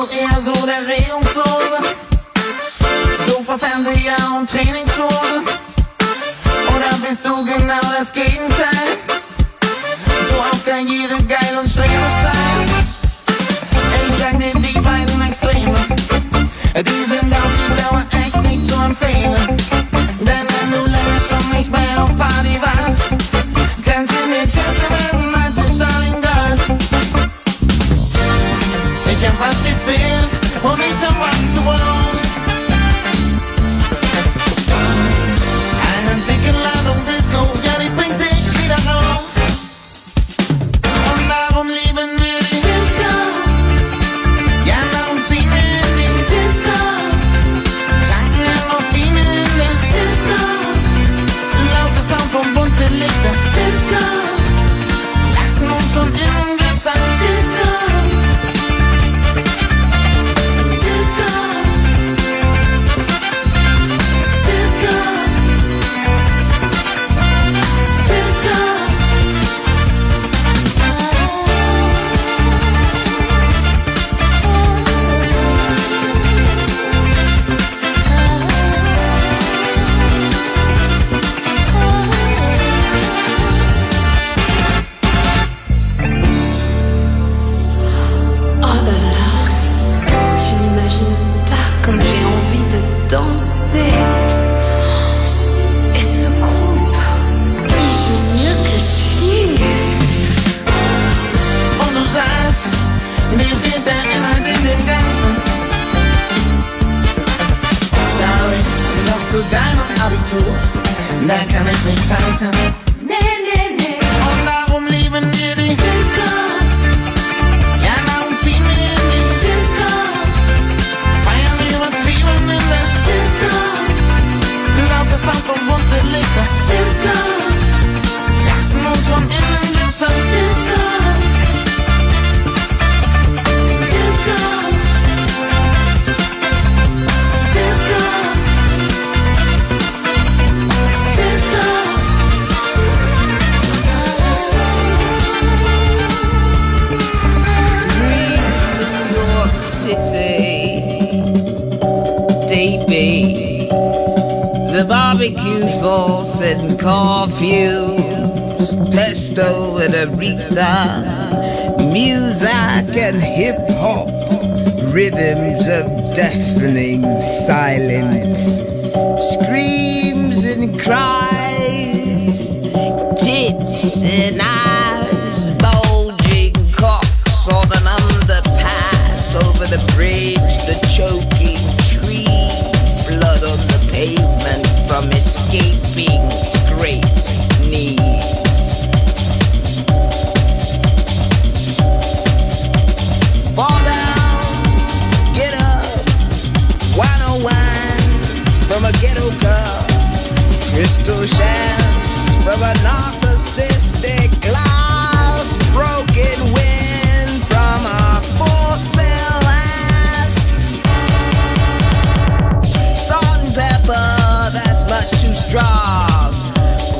Du eher so der Regungslose? Sofa, Fernseher und Trainingshose? Oder bist du genau das Gegenteil? So auf Karriere geil und streber sein? Ich sag dir, die beiden Extreme, die sind auf die Dauer echt nicht zu empfehlen. Denn wenn du länger schon nicht mehr auf Party warst, und da kann ich nicht tanzen. Nee, nee, nee. Und darum lieben wir die Disco. Ja, darum ziehen wir in die Disco. Feiern wir übertrieben in der Disco. Laute Sound und bunte Lichter. Disco. Lassen uns von innen. Disco. Disco. The barbecue sauce and confused pesto and aretha, music and hip hop, rhythms of deafening silence, screams and cries, tits and eyes, bulging cocks on an underpass over the bridge,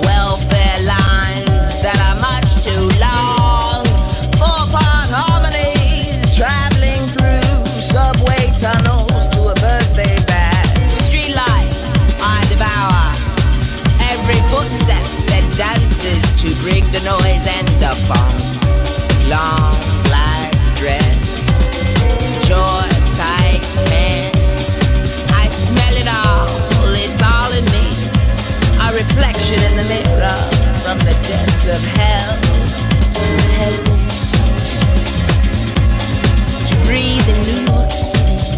Welfare lines that are much too long. Four part harmonies traveling through subway tunnels to a birthday bash. Street I devour. Every footstep that dances to bring the noise and the fun. Long black dress. of hell. hell to breathe in new cities.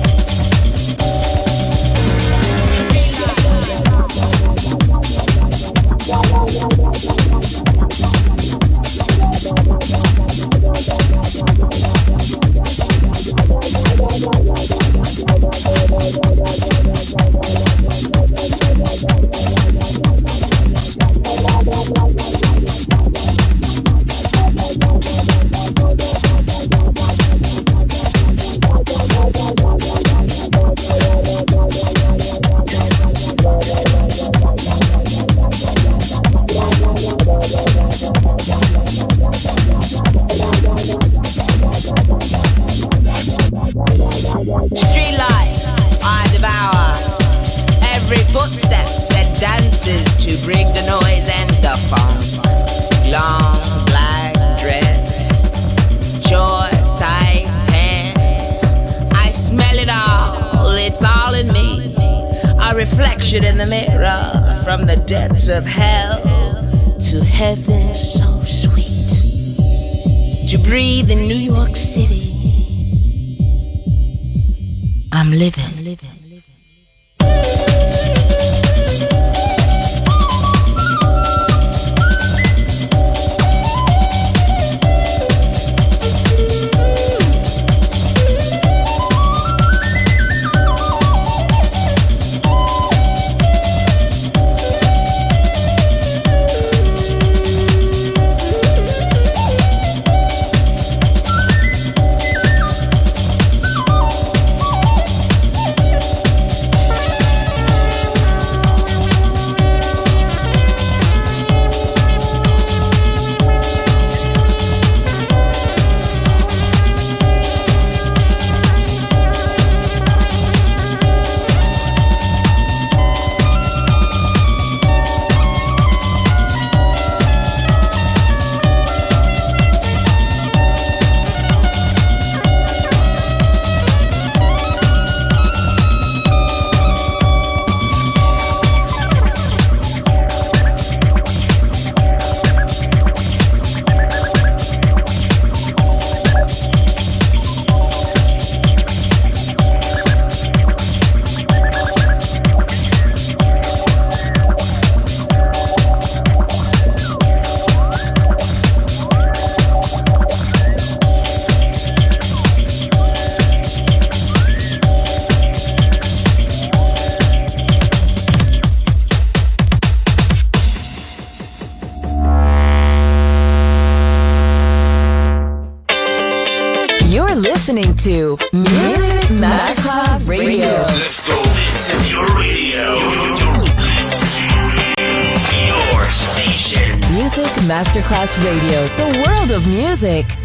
of music.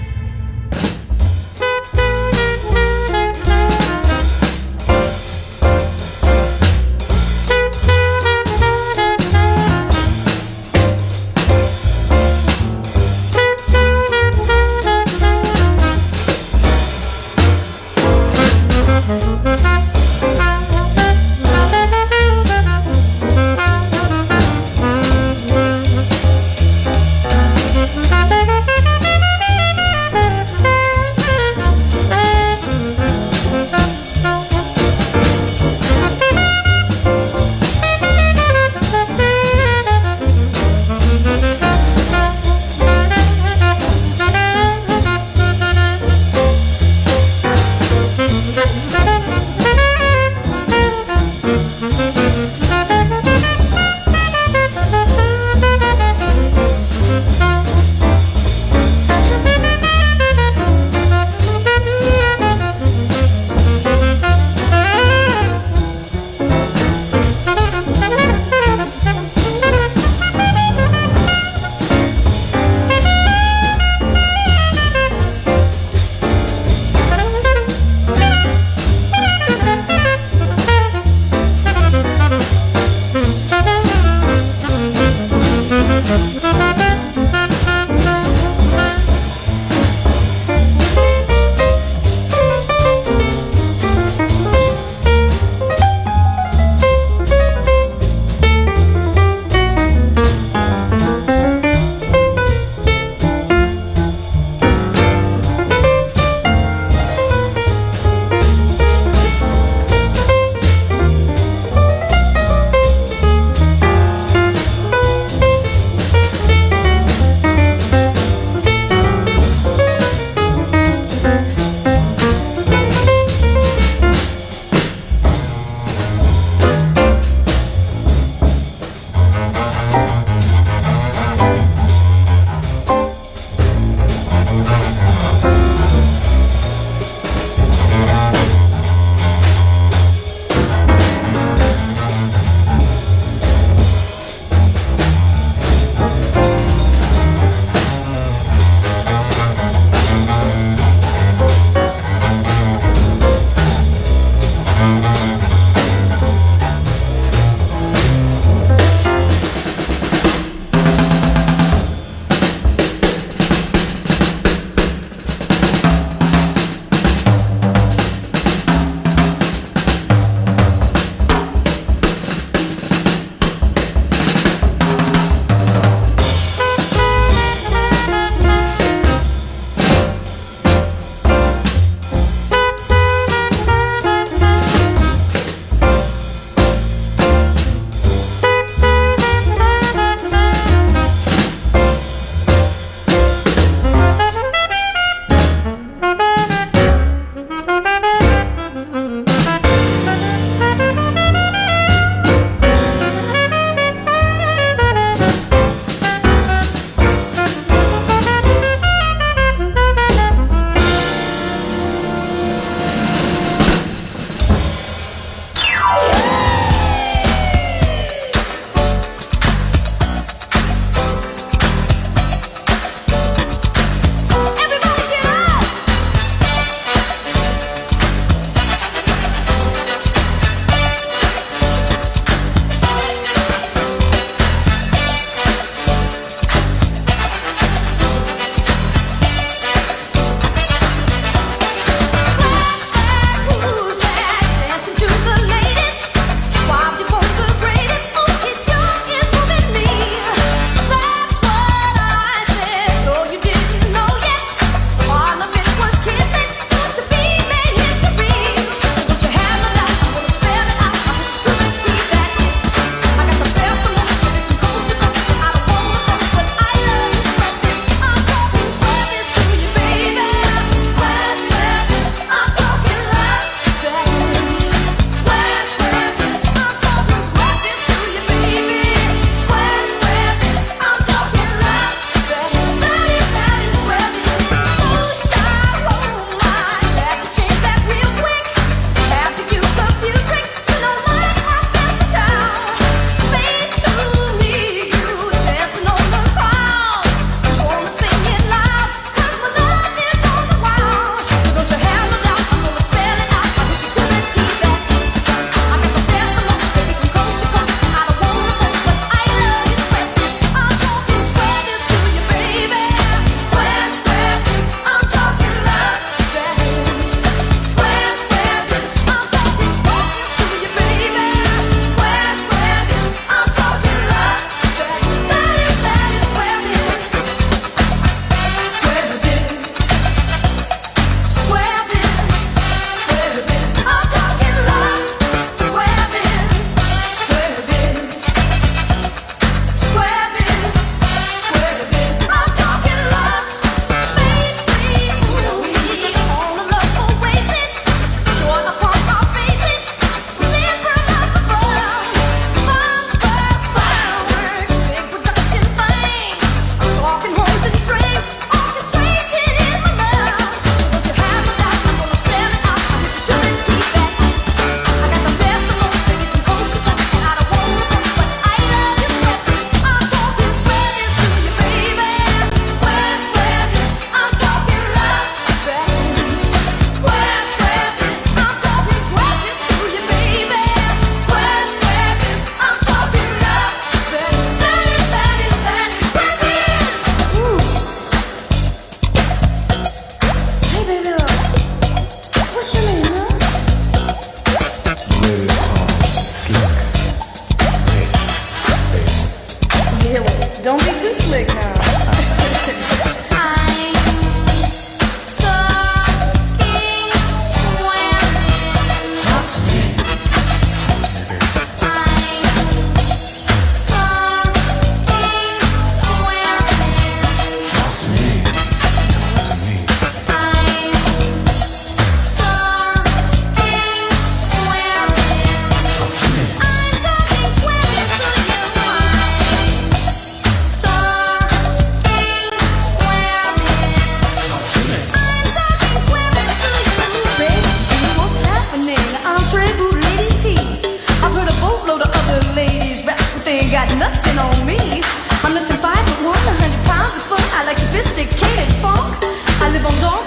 nothing on me. I'm nothing five foot one, hundred pounds of foot. I like sophisticated funk. I live on dorm.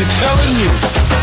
I'm telling you.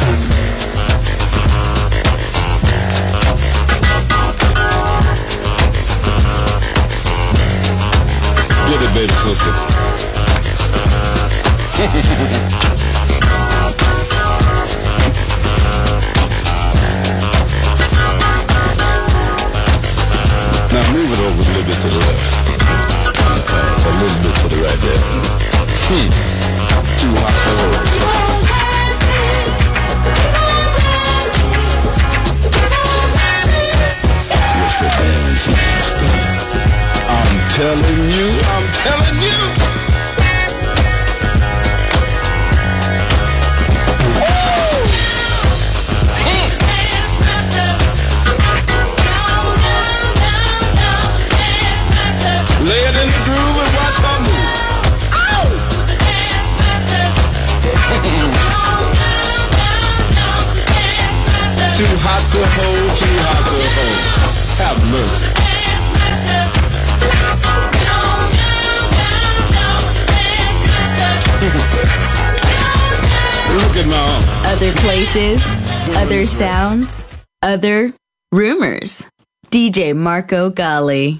Marco Gally.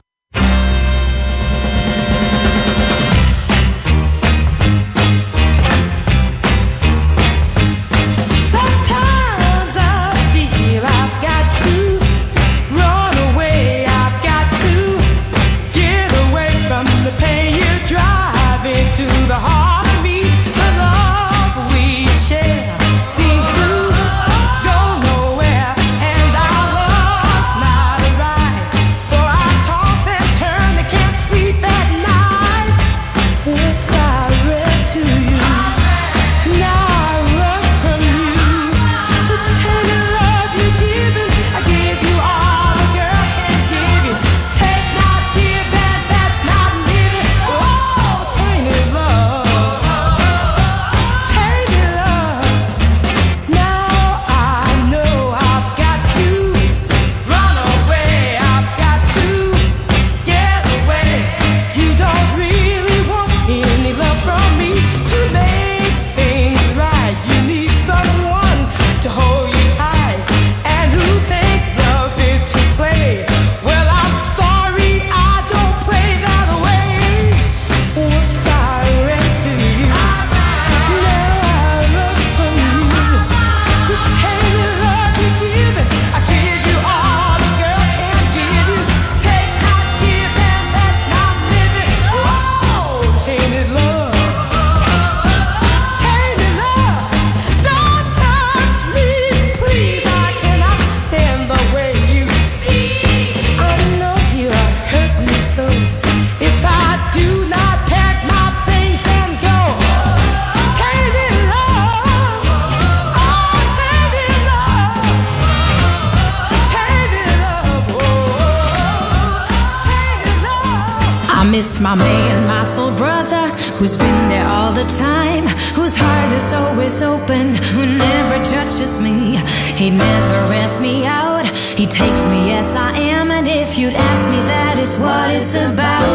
Miss my man, my soul brother, who's been there all the time, whose heart is always open, who never judges me. He never asks me out, he takes me as I am, and if you'd ask me, that is what it's about.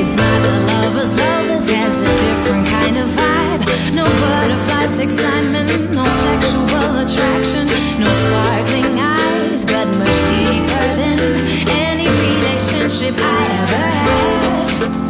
It's not a lover's love, this has a different kind of vibe. No butterflies, excitement, no sexual attraction, no sparkling relationship I ever had.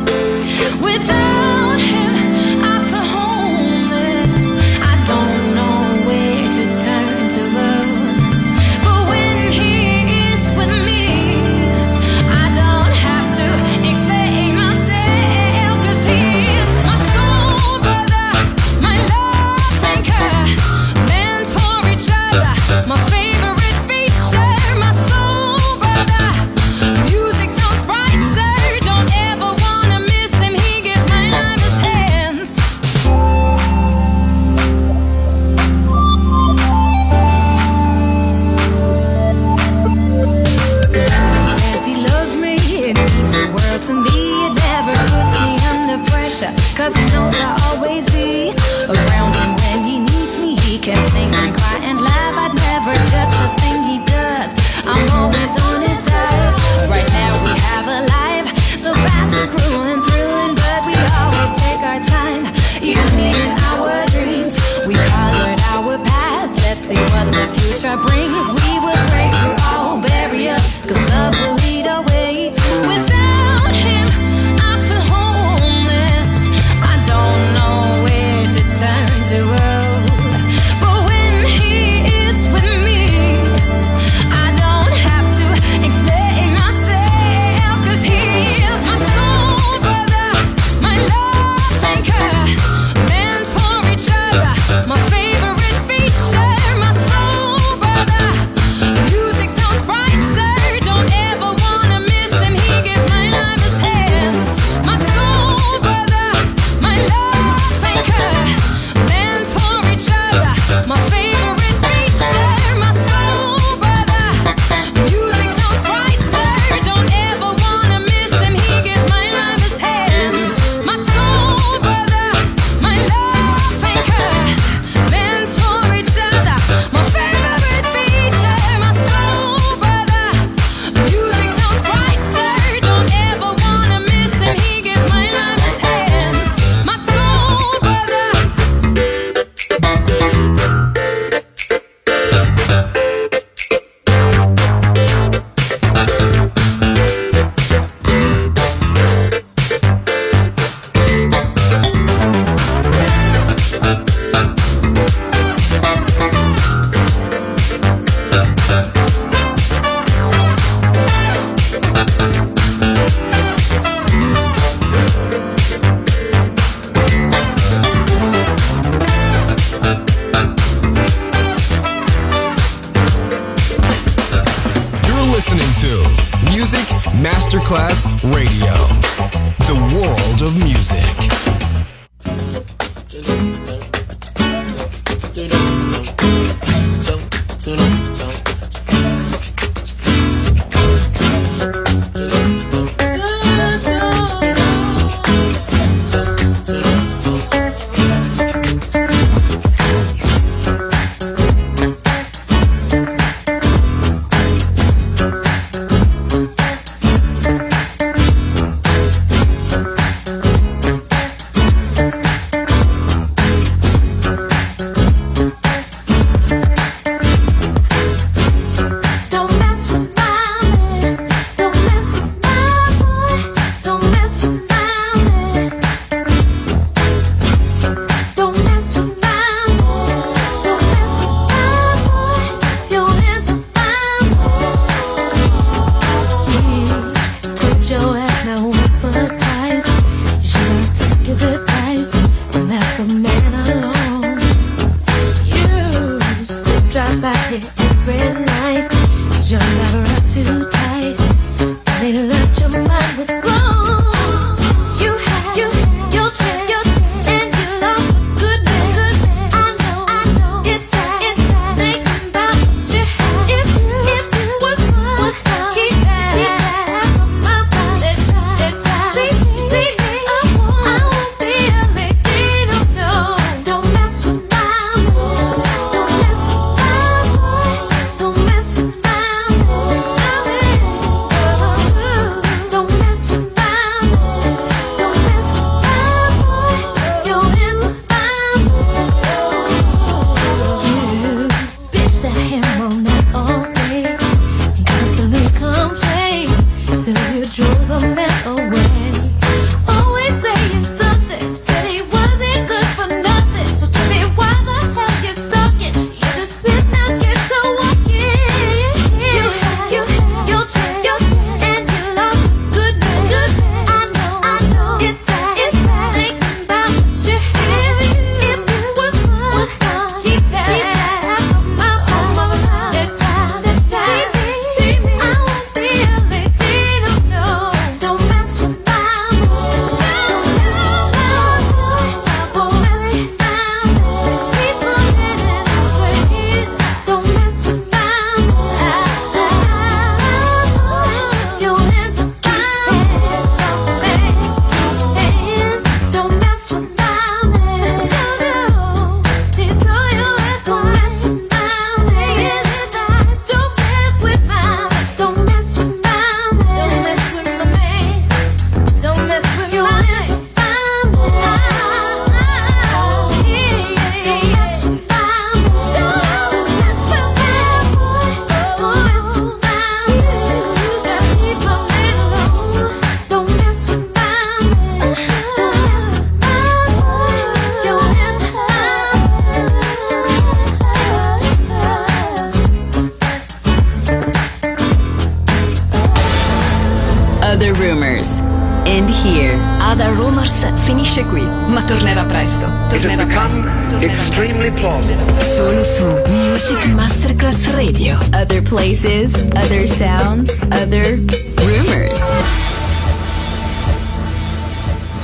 I'll always be around him when he needs me. He can sing and cry and laugh. I'd never judge a thing he does. I'm always on his side. Right now we have a life so fast and cruel and thrilling, but we always take our time, even in our dreams. We colored our past. Let's see what the future brings. We will break through all barriers, cause love will Don't